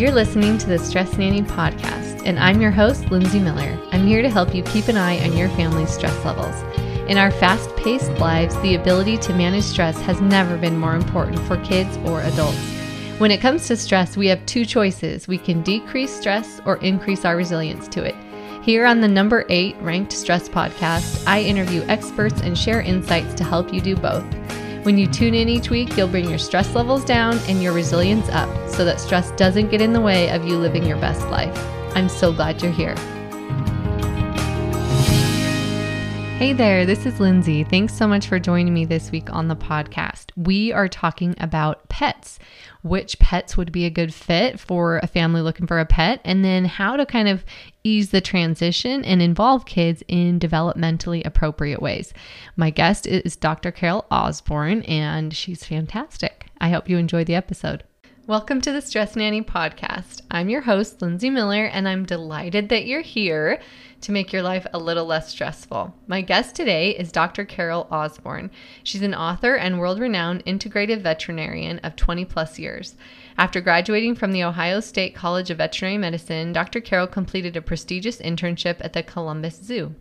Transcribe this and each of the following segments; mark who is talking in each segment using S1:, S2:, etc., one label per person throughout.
S1: You're listening to the Stress Nanny podcast, and I'm your host, Lindsay Miller. I'm here to help you keep an eye on your family's stress levels. In our fast paced lives, the ability to manage stress has never been more important for kids or adults. When it comes to stress, we have two choices we can decrease stress or increase our resilience to it. Here on the number eight ranked stress podcast, I interview experts and share insights to help you do both. When you tune in each week, you'll bring your stress levels down and your resilience up so that stress doesn't get in the way of you living your best life. I'm so glad you're here. Hey there, this is Lindsay. Thanks so much for joining me this week on the podcast. We are talking about pets, which pets would be a good fit for a family looking for a pet, and then how to kind of ease the transition and involve kids in developmentally appropriate ways. My guest is Dr. Carol Osborne, and she's fantastic. I hope you enjoy the episode. Welcome to the Stress Nanny podcast. I'm your host, Lindsay Miller, and I'm delighted that you're here to make your life a little less stressful. My guest today is Dr. Carol Osborne. She's an author and world renowned integrative veterinarian of 20 plus years. After graduating from the Ohio State College of Veterinary Medicine, Dr. Carol completed a prestigious internship at the Columbus Zoo.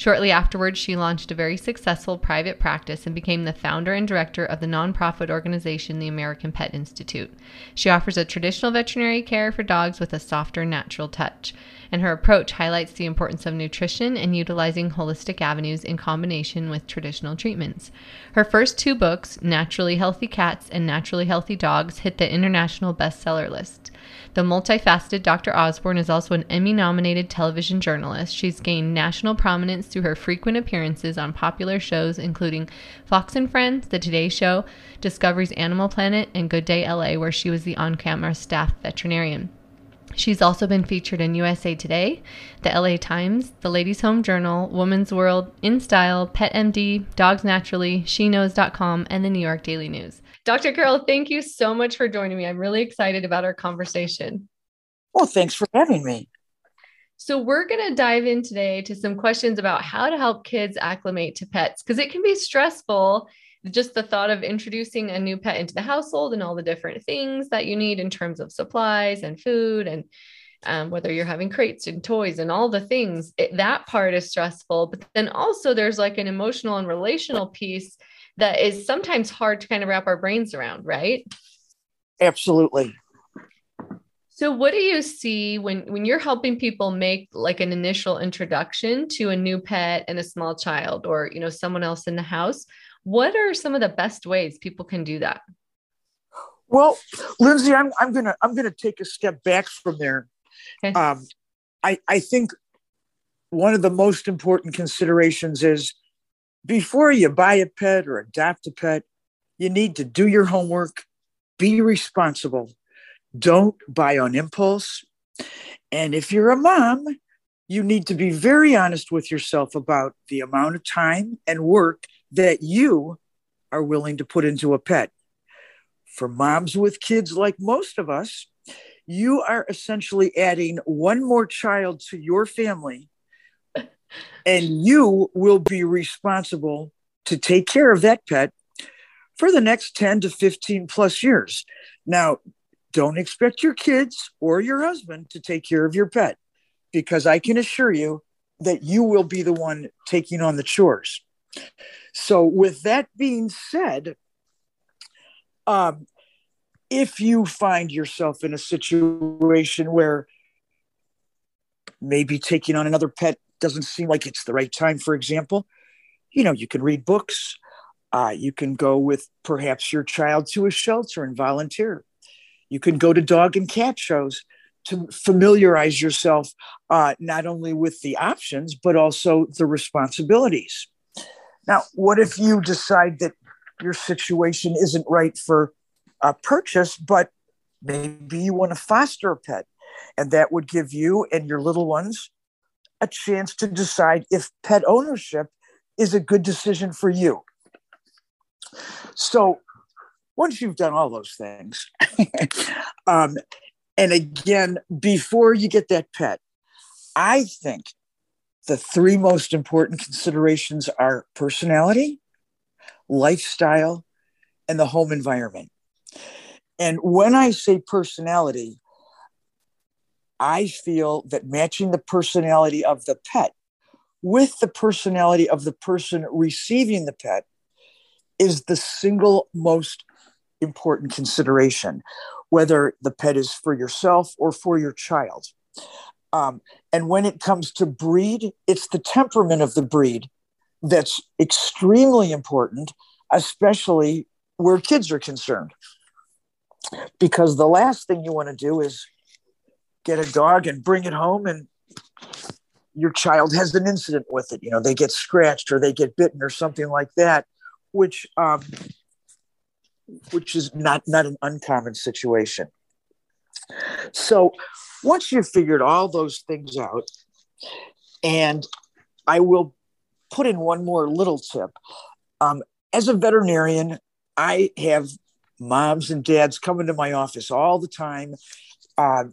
S1: Shortly afterwards, she launched a very successful private practice and became the founder and director of the nonprofit organization, the American Pet Institute. She offers a traditional veterinary care for dogs with a softer, natural touch and her approach highlights the importance of nutrition and utilizing holistic avenues in combination with traditional treatments. Her first two books, Naturally Healthy Cats and Naturally Healthy Dogs, hit the international bestseller list. The multifaceted Dr. Osborne is also an Emmy nominated television journalist. She's gained national prominence through her frequent appearances on popular shows including Fox and Friends, The Today Show, Discovery's Animal Planet, and Good Day LA, where she was the on camera staff veterinarian. She's also been featured in USA Today, the LA Times, the Ladies Home Journal, Woman's World, InStyle, Pet MD, Dogs Naturally, SheKnows.com, and the New York Daily News. Dr. Carol, thank you so much for joining me. I'm really excited about our conversation.
S2: Well, thanks for having me.
S1: So, we're going to dive in today to some questions about how to help kids acclimate to pets because it can be stressful just the thought of introducing a new pet into the household and all the different things that you need in terms of supplies and food and um, whether you're having crates and toys and all the things it, that part is stressful. But then also there's like an emotional and relational piece that is sometimes hard to kind of wrap our brains around right?
S2: Absolutely.
S1: So what do you see when when you're helping people make like an initial introduction to a new pet and a small child or you know someone else in the house what are some of the best ways people can do that?
S2: Well, Lindsay, I'm, I'm gonna I'm gonna take a step back from there. Okay. Um, I I think one of the most important considerations is before you buy a pet or adopt a pet, you need to do your homework, be responsible, don't buy on impulse. And if you're a mom, you need to be very honest with yourself about the amount of time and work that you are willing to put into a pet. For moms with kids like most of us, you are essentially adding one more child to your family, and you will be responsible to take care of that pet for the next 10 to 15 plus years. Now, don't expect your kids or your husband to take care of your pet because I can assure you that you will be the one taking on the chores. So, with that being said, um, if you find yourself in a situation where maybe taking on another pet doesn't seem like it's the right time, for example, you know, you can read books. Uh, you can go with perhaps your child to a shelter and volunteer. You can go to dog and cat shows to familiarize yourself uh, not only with the options, but also the responsibilities. Now, what if you decide that your situation isn't right for a purchase, but maybe you want to foster a pet? And that would give you and your little ones a chance to decide if pet ownership is a good decision for you. So, once you've done all those things, um, and again, before you get that pet, I think the three most important considerations are personality, lifestyle, and the home environment. And when I say personality, I feel that matching the personality of the pet with the personality of the person receiving the pet is the single most important consideration, whether the pet is for yourself or for your child. Um, and when it comes to breed, it's the temperament of the breed that's extremely important, especially where kids are concerned. Because the last thing you want to do is get a dog and bring it home and your child has an incident with it. You know, they get scratched or they get bitten or something like that, which um, which is not not an uncommon situation. So once you've figured all those things out, and I will put in one more little tip. Um, as a veterinarian, I have moms and dads come into my office all the time. Uh,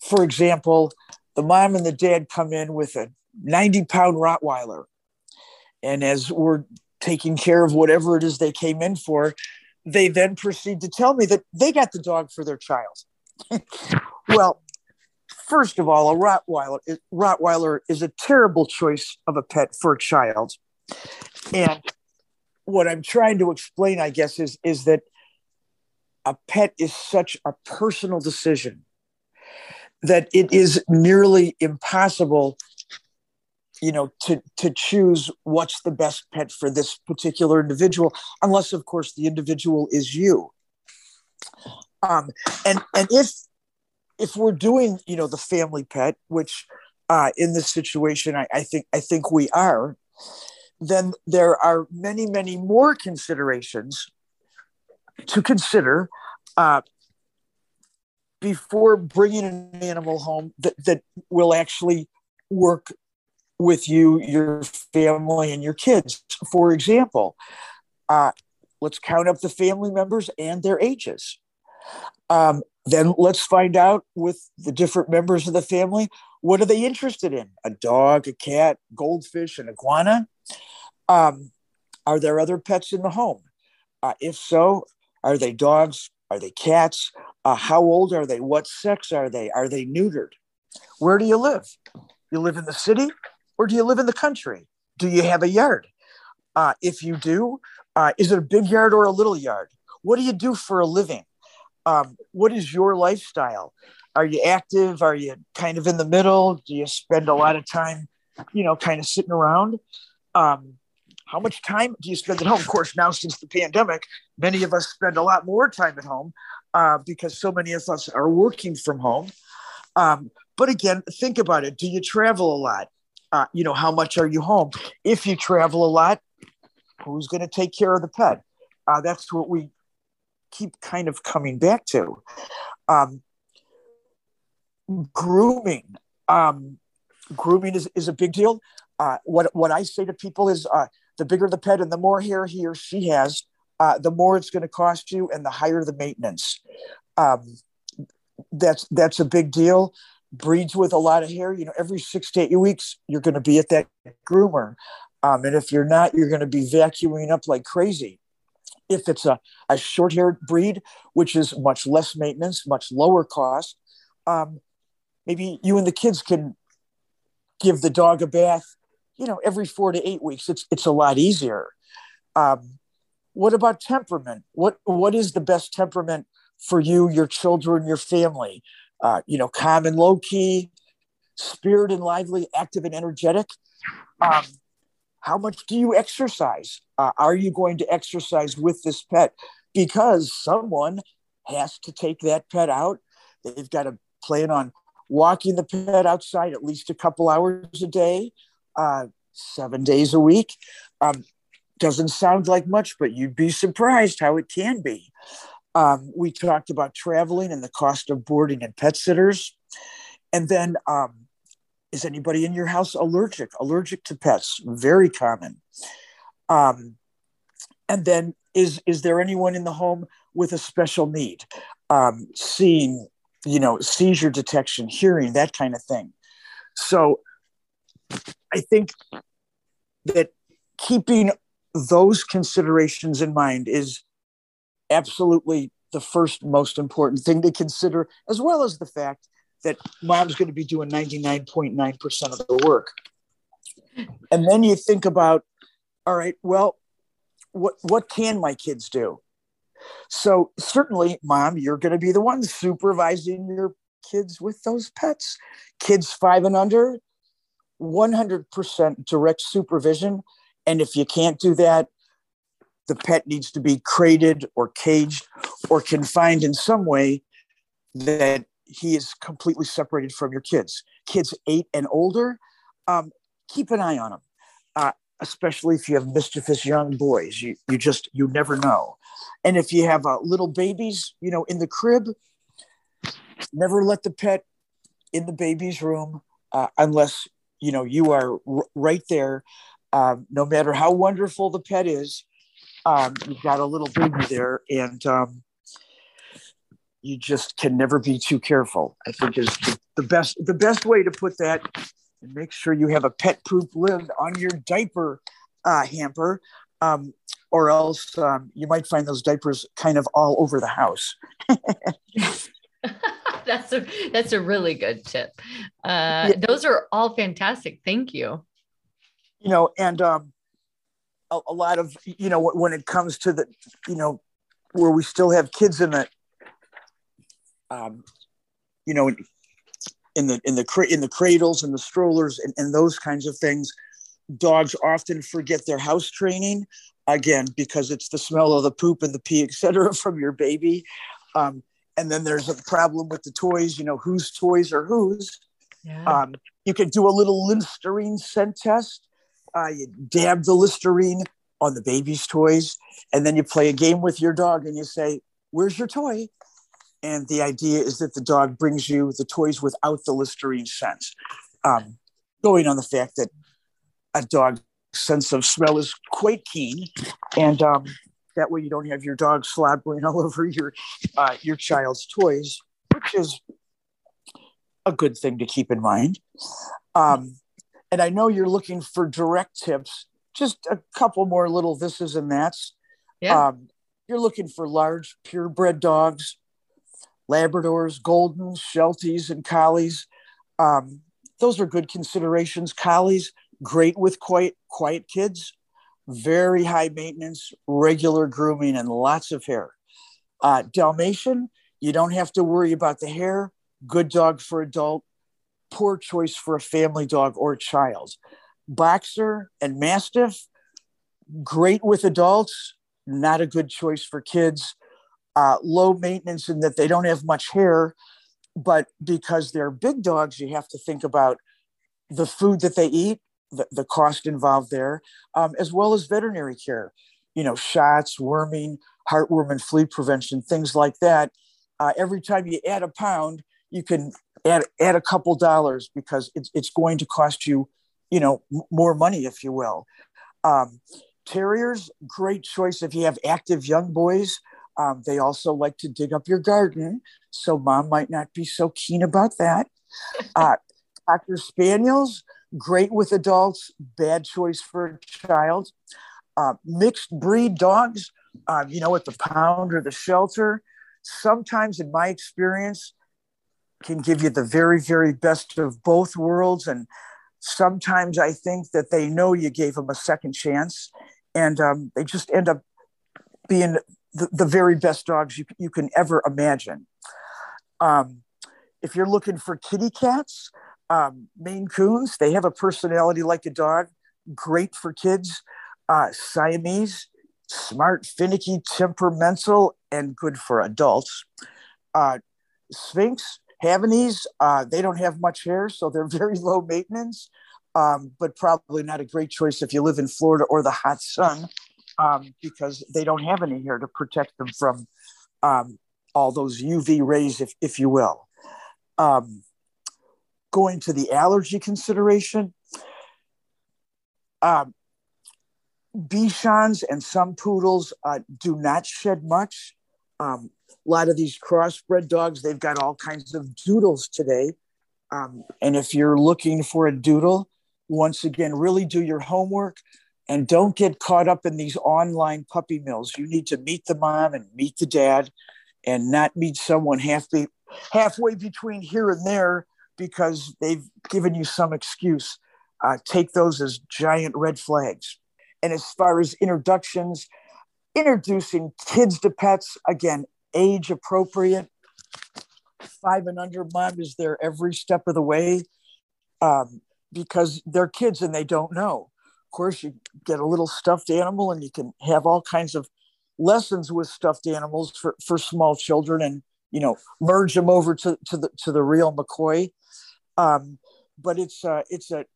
S2: for example, the mom and the dad come in with a 90 pound Rottweiler. And as we're taking care of whatever it is they came in for, they then proceed to tell me that they got the dog for their child. well, first of all, a Rottweiler, Rottweiler is a terrible choice of a pet for a child. And what I'm trying to explain, I guess, is, is that a pet is such a personal decision that it is nearly impossible you know to to choose what's the best pet for this particular individual unless of course the individual is you um and and if if we're doing you know the family pet which uh in this situation i, I think i think we are then there are many many more considerations to consider uh, before bringing an animal home that, that will actually work with you, your family, and your kids. For example, uh, let's count up the family members and their ages. Um, then let's find out with the different members of the family what are they interested in? A dog, a cat, goldfish, an iguana. Um, are there other pets in the home? Uh, if so, are they dogs? Are they cats? Uh, how old are they? What sex are they? Are they neutered? Where do you live? You live in the city or do you live in the country? Do you have a yard? Uh, if you do, uh, is it a big yard or a little yard? What do you do for a living? Um, what is your lifestyle? Are you active? Are you kind of in the middle? Do you spend a lot of time, you know, kind of sitting around? Um, how much time do you spend at home? Of course, now since the pandemic, many of us spend a lot more time at home uh, because so many of us are working from home. Um, but again, think about it. Do you travel a lot? Uh, you know, how much are you home? If you travel a lot, who's going to take care of the pet? Uh, that's what we keep kind of coming back to. Um, grooming. Um, grooming is, is a big deal. Uh, what, what I say to people is uh, the bigger the pet and the more hair he or she has, uh, the more it's going to cost you and the higher the maintenance. Um, that's that's a big deal. Breeds with a lot of hair, you know, every six to eight weeks, you're going to be at that groomer. Um, and if you're not, you're going to be vacuuming up like crazy. If it's a, a short haired breed, which is much less maintenance, much lower cost, um, maybe you and the kids can give the dog a bath, you know, every four to eight weeks. It's, it's a lot easier. Um, what about temperament? What what is the best temperament for you, your children, your family? Uh, you know, calm and low key, spirit and lively, active and energetic. Um, how much do you exercise? Uh, are you going to exercise with this pet? Because someone has to take that pet out. They've got to plan on walking the pet outside at least a couple hours a day, uh, seven days a week. Um, doesn't sound like much, but you'd be surprised how it can be. Um, we talked about traveling and the cost of boarding and pet sitters. And then, um, is anybody in your house allergic? Allergic to pets, very common. Um, and then, is is there anyone in the home with a special need? Um, seeing, you know, seizure detection, hearing, that kind of thing. So, I think that keeping those considerations in mind is absolutely the first most important thing to consider, as well as the fact that mom's going to be doing 99.9% of the work. And then you think about, all right, well, what, what can my kids do? So certainly, mom, you're going to be the one supervising your kids with those pets. Kids five and under, 100% direct supervision. And if you can't do that, the pet needs to be crated or caged or confined in some way that he is completely separated from your kids. Kids eight and older, um, keep an eye on them, especially if you have mischievous young boys. You, you just, you never know. And if you have uh, little babies, you know, in the crib, never let the pet in the baby's room uh, unless, you know, you are r- right there. Um, no matter how wonderful the pet is, um, you've got a little baby there. And, um, you just can never be too careful. I think is the, the best the best way to put that. And make sure you have a pet proof lid on your diaper uh, hamper, um, or else um, you might find those diapers kind of all over the house.
S1: that's a that's a really good tip. Uh, yeah. Those are all fantastic. Thank you.
S2: You know, and um, a, a lot of you know when it comes to the you know where we still have kids in the um, you know, in the in the in the cradles and the strollers and, and those kinds of things. Dogs often forget their house training again because it's the smell of the poop and the pee, etc., from your baby. Um, and then there's a problem with the toys. You know, whose toys are whose. Yeah. Um, you can do a little Listerine scent test. Uh, you dab the Listerine on the baby's toys, and then you play a game with your dog, and you say, "Where's your toy?" And the idea is that the dog brings you the toys without the Listerine scent, um, going on the fact that a dog's sense of smell is quite keen, and um, that way you don't have your dog slobbering all over your uh, your child's toys, which is a good thing to keep in mind. Um, and I know you're looking for direct tips. Just a couple more little thises and that's. Yeah. Um, you're looking for large purebred dogs Labradors, Goldens, Shelties, and Collies. Um, those are good considerations. Collies, great with quiet, quiet kids, very high maintenance, regular grooming, and lots of hair. Uh, Dalmatian, you don't have to worry about the hair. Good dog for adult, poor choice for a family dog or child. Boxer and Mastiff, great with adults, not a good choice for kids uh, low maintenance in that they don't have much hair, but because they're big dogs, you have to think about the food that they eat, the, the cost involved there, um, as well as veterinary care. You know, shots, worming, heartworm and flea prevention, things like that. Uh, every time you add a pound, you can add add a couple dollars because it's it's going to cost you, you know, m- more money, if you will. Um, terriers, great choice if you have active young boys. Um, they also like to dig up your garden, so mom might not be so keen about that. Uh, Cocker Spaniels, great with adults, bad choice for a child. Uh, mixed breed dogs, uh, you know, at the pound or the shelter, sometimes, in my experience, can give you the very, very best of both worlds. And sometimes I think that they know you gave them a second chance and um, they just end up being the, the very best dogs you, you can ever imagine. Um, if you're looking for kitty cats, um, Maine Coons, they have a personality like a dog, great for kids. Uh, Siamese, smart, finicky, temperamental, and good for adults. Uh, Sphynx, Havanese, uh, they don't have much hair, so they're very low maintenance, um, but probably not a great choice if you live in Florida or the hot sun um, because they don't have any here to protect them from um, all those UV rays, if, if you will. Um, going to the allergy consideration, um, Bichons and some poodles uh, do not shed much. Um, a lot of these crossbred dogs, they've got all kinds of doodles today. Um, and if you're looking for a doodle, once again, really do your homework and don't get caught up in these online puppy mills. You need to meet the mom and meet the dad and not meet someone halfway halfway between here and there because they've given you some excuse, uh, take those as giant red flags. And as far as introductions, introducing kids to pets, again, age appropriate, five and under, mom is there every step of the way um, because they're kids and they don't know. Of course, you get a little stuffed animal and you can have all kinds of lessons with stuffed animals for, for small children and you know merge them over to, to the to the real McCoy. Um, but it's uh, it's a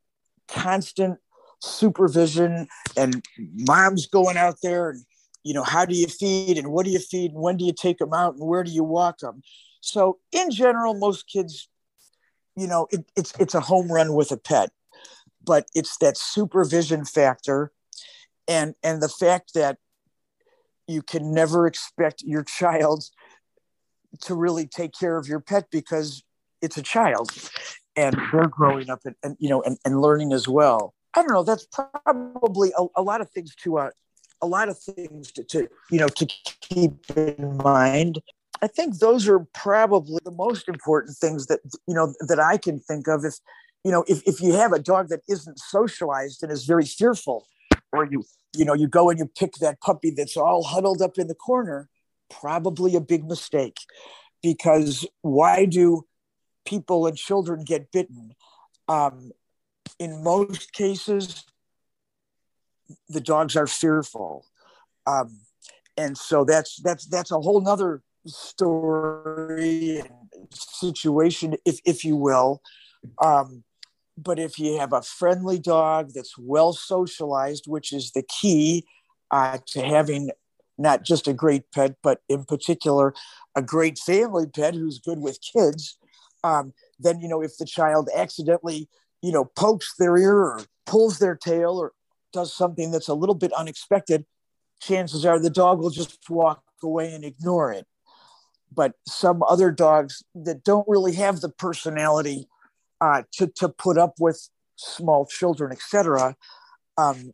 S2: constant supervision and mom's going out there and you know how do you feed and what do you feed and when do you take them out and where do you walk them so in general most kids you know it, it's it's a home run with a pet but it's that supervision factor and and the fact that you can never expect your child to really take care of your pet because it's a child and they're growing up and, and you know and, and learning as well I don't know. That's probably a, a lot of things to uh, a lot of things to, to you know to keep in mind. I think those are probably the most important things that you know that I can think of. If you know, if, if you have a dog that isn't socialized and is very fearful, or you you know you go and you pick that puppy that's all huddled up in the corner, probably a big mistake, because why do people and children get bitten? Um, in most cases, the dogs are fearful. Um, and so that's that's that's a whole nother story and situation, if if you will. Um, but if you have a friendly dog that's well socialized, which is the key uh, to having not just a great pet, but in particular a great family pet who's good with kids, um, then you know if the child accidentally you know, pokes their ear or pulls their tail or does something that's a little bit unexpected, chances are the dog will just walk away and ignore it. But some other dogs that don't really have the personality uh, to, to put up with small children, etc., um,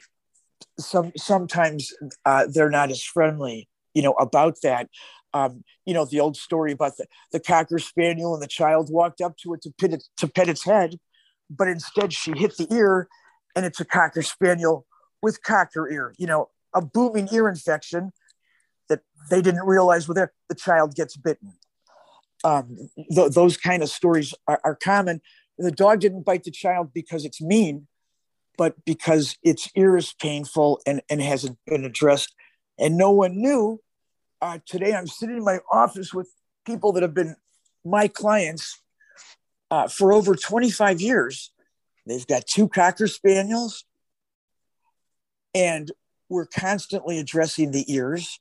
S2: some sometimes uh, they're not as friendly, you know, about that. Um, you know, the old story about the, the cocker spaniel and the child walked up to it to pet, it, to pet its head but instead she hit the ear and it's a cocker spaniel with cocker ear, you know, a booming ear infection that they didn't realize was there. The child gets bitten. Um, th- those kind of stories are, are common. The dog didn't bite the child because it's mean, but because its ear is painful and, and hasn't been addressed. And no one knew. Uh, today, I'm sitting in my office with people that have been my clients uh, for over 25 years. They've got two Cocker Spaniels, and we're constantly addressing the ears.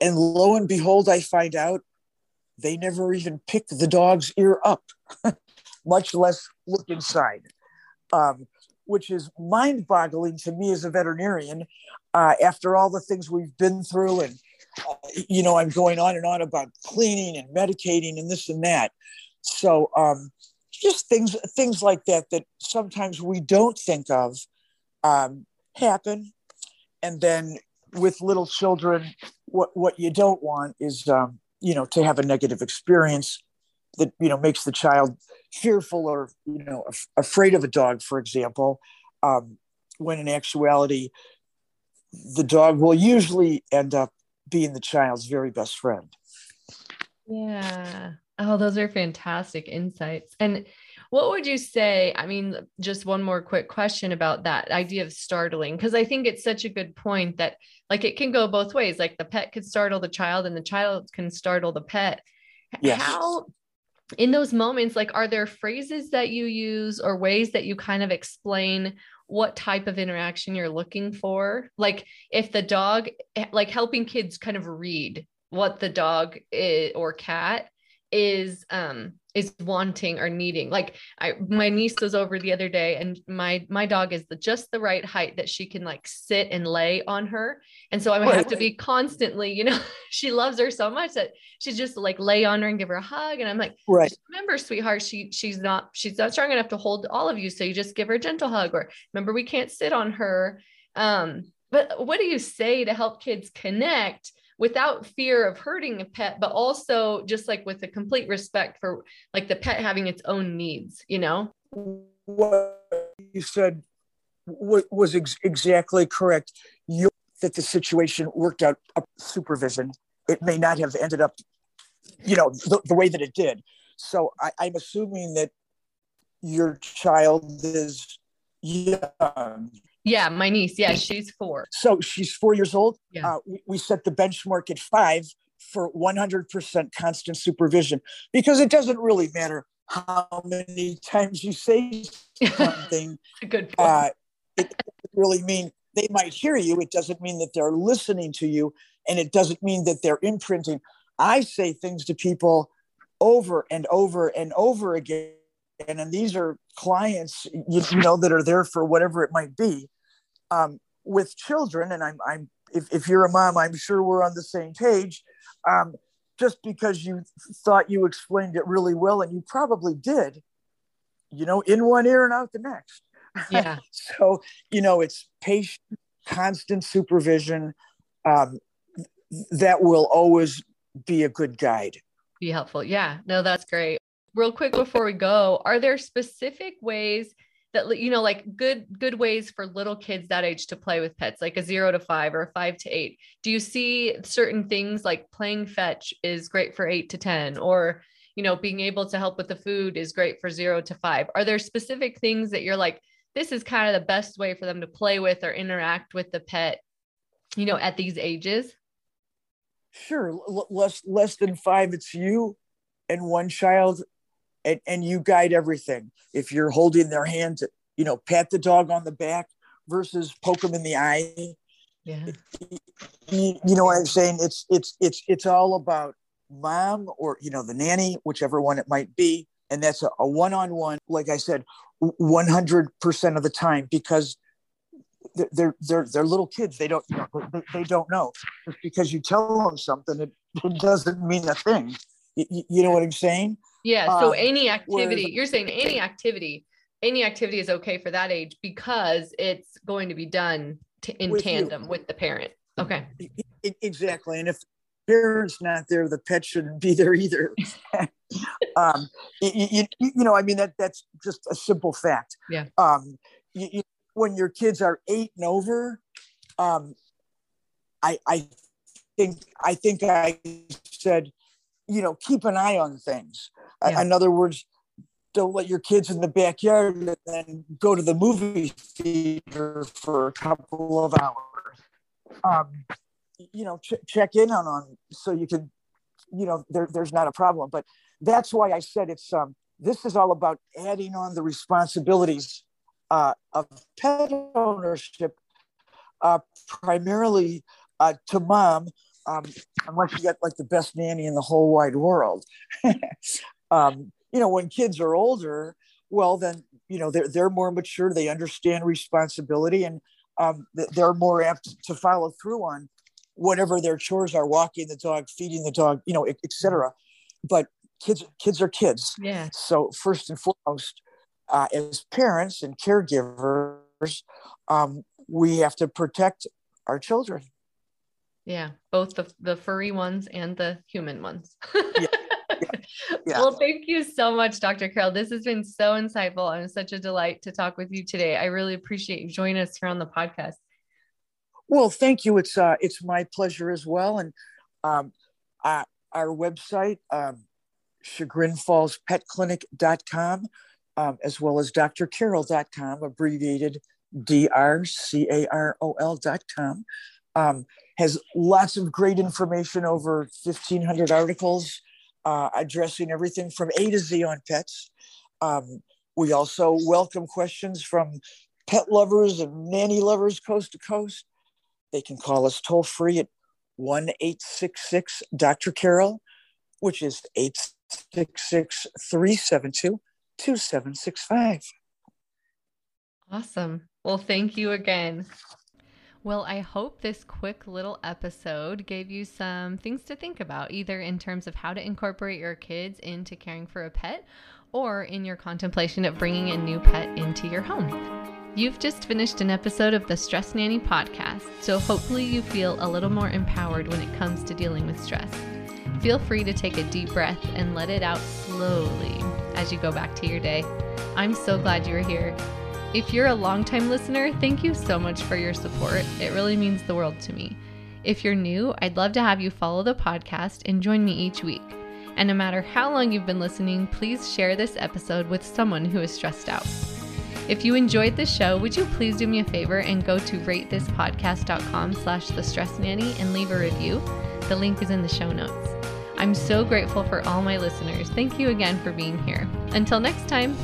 S2: And lo and behold, I find out they never even pick the dog's ear up, much less look inside, um, which is mind boggling to me as a veterinarian uh, after all the things we've been through. And, uh, you know, I'm going on and on about cleaning and medicating and this and that. So um, just things things like that that sometimes we don't think of um, happen, and then with little children, what what you don't want is um, you know to have a negative experience that you know makes the child fearful or you know af- afraid of a dog, for example, um, when in actuality the dog will usually end up being the child's very best friend.
S1: Yeah. Oh, those are fantastic insights. And what would you say? I mean, just one more quick question about that idea of startling, because I think it's such a good point that like it can go both ways. Like the pet could startle the child and the child can startle the pet. Yes. How in those moments, like, are there phrases that you use or ways that you kind of explain what type of interaction you're looking for? Like, if the dog, eh, like helping kids kind of read what the dog is, or cat is um is wanting or needing. Like i my niece was over the other day and my my dog is the, just the right height that she can like sit and lay on her. And so i would have to be constantly you know she loves her so much that she's just like lay on her and give her a hug. And i'm like
S2: right.
S1: Remember sweetheart she she's not she's not strong enough to hold all of you. So you just give her a gentle hug or remember we can't sit on her. Um but what do you say to help kids connect without fear of hurting a pet, but also just like with a complete respect for like the pet having its own needs, you know?
S2: What you said was ex- exactly correct. You that the situation worked out supervision. It may not have ended up, you know, the, the way that it did. So I, I'm assuming that your child is young.
S1: Yeah, my niece. Yeah, she's four.
S2: So she's four years old. Yeah. Uh, we, we set the benchmark at five for 100% constant supervision because it doesn't really matter how many times you say something.
S1: Good point. Uh,
S2: it doesn't really mean they might hear you. It doesn't mean that they're listening to you, and it doesn't mean that they're imprinting. I say things to people over and over and over again, and these are clients, you, you know, that are there for whatever it might be. Um, with children, and I'm, I'm, if, if you're a mom, I'm sure we're on the same page. Um, just because you thought you explained it really well, and you probably did, you know, in one ear and out the next.
S1: Yeah.
S2: so, you know, it's patient, constant supervision um, that will always be a good guide.
S1: Be helpful. Yeah. No, that's great. Real quick before we go, are there specific ways that you know like good good ways for little kids that age to play with pets like a 0 to 5 or a 5 to 8 do you see certain things like playing fetch is great for 8 to 10 or you know being able to help with the food is great for 0 to 5 are there specific things that you're like this is kind of the best way for them to play with or interact with the pet, you know, at these ages?
S2: Sure. L- less less than five, it's you and one child, and, and you guide everything. If you're holding their hand to, you know, pat the dog on the back versus poke them in the eye.
S1: Yeah.
S2: You, you know what I'm saying? It's it's it's it's all about mom or you know the nanny, whichever one it might be, and that's a, a one-on-one. Like I said, 100% of the time because they're they're they're little kids they don't you know, they, they don't know just because you tell them something it, it doesn't mean a thing you, you know what i'm saying
S1: yeah so um, any activity you're saying any activity any activity is okay for that age because it's going to be done t- in with tandem you. with the parent okay
S2: exactly and if parents not there, the pet shouldn't be there either. um, you, you, you, know, I mean, that that's just a simple fact.
S1: Yeah.
S2: Um, you, when your kids are eight and over, um, I, I think, I think I said, you know, keep an eye on things. Yeah. In other words, don't let your kids in the backyard and then go to the movie theater for a couple of hours. Um, you know ch- check in on on so you can you know there, there's not a problem but that's why i said it's um this is all about adding on the responsibilities uh, of pet ownership uh, primarily uh, to mom um, unless you get like the best nanny in the whole wide world um, you know when kids are older well then you know they're, they're more mature they understand responsibility and um, they're more apt to follow through on whatever their chores are walking the dog feeding the dog you know etc but kids kids are kids.
S1: Yeah
S2: so first and foremost uh, as parents and caregivers um, we have to protect our children.
S1: Yeah both the, the furry ones and the human ones.
S2: Yeah.
S1: Yeah. Well, thank you so much, Dr. Carol. This has been so insightful and such a delight to talk with you today. I really appreciate you joining us here on the podcast.
S2: Well, thank you. It's uh, it's my pleasure as well. And um, uh, our website, um, chagrinfallspetclinic.com, um, as well as drcarol.com, abbreviated D-R-C-A-R-O-L.com, um, has lots of great information, over 1,500 articles uh, addressing everything from A to Z on pets. Um, we also welcome questions from pet lovers and nanny lovers coast to coast. They can call us toll free at 1 866 Dr. Carol, which is 866 372 2765.
S1: Awesome. Well, thank you again. Well, I hope this quick little episode gave you some things to think about, either in terms of how to incorporate your kids into caring for a pet or in your contemplation of bringing a new pet into your home. You've just finished an episode of the Stress Nanny podcast, so hopefully you feel a little more empowered when it comes to dealing with stress. Feel free to take a deep breath and let it out slowly as you go back to your day. I'm so glad you're here. If you're a longtime listener, thank you so much for your support. It really means the world to me. If you're new, I'd love to have you follow the podcast and join me each week. And no matter how long you've been listening, please share this episode with someone who is stressed out. If you enjoyed the show, would you please do me a favor and go to ratethispodcast.com slash the stress nanny and leave a review? The link is in the show notes. I'm so grateful for all my listeners. Thank you again for being here. Until next time.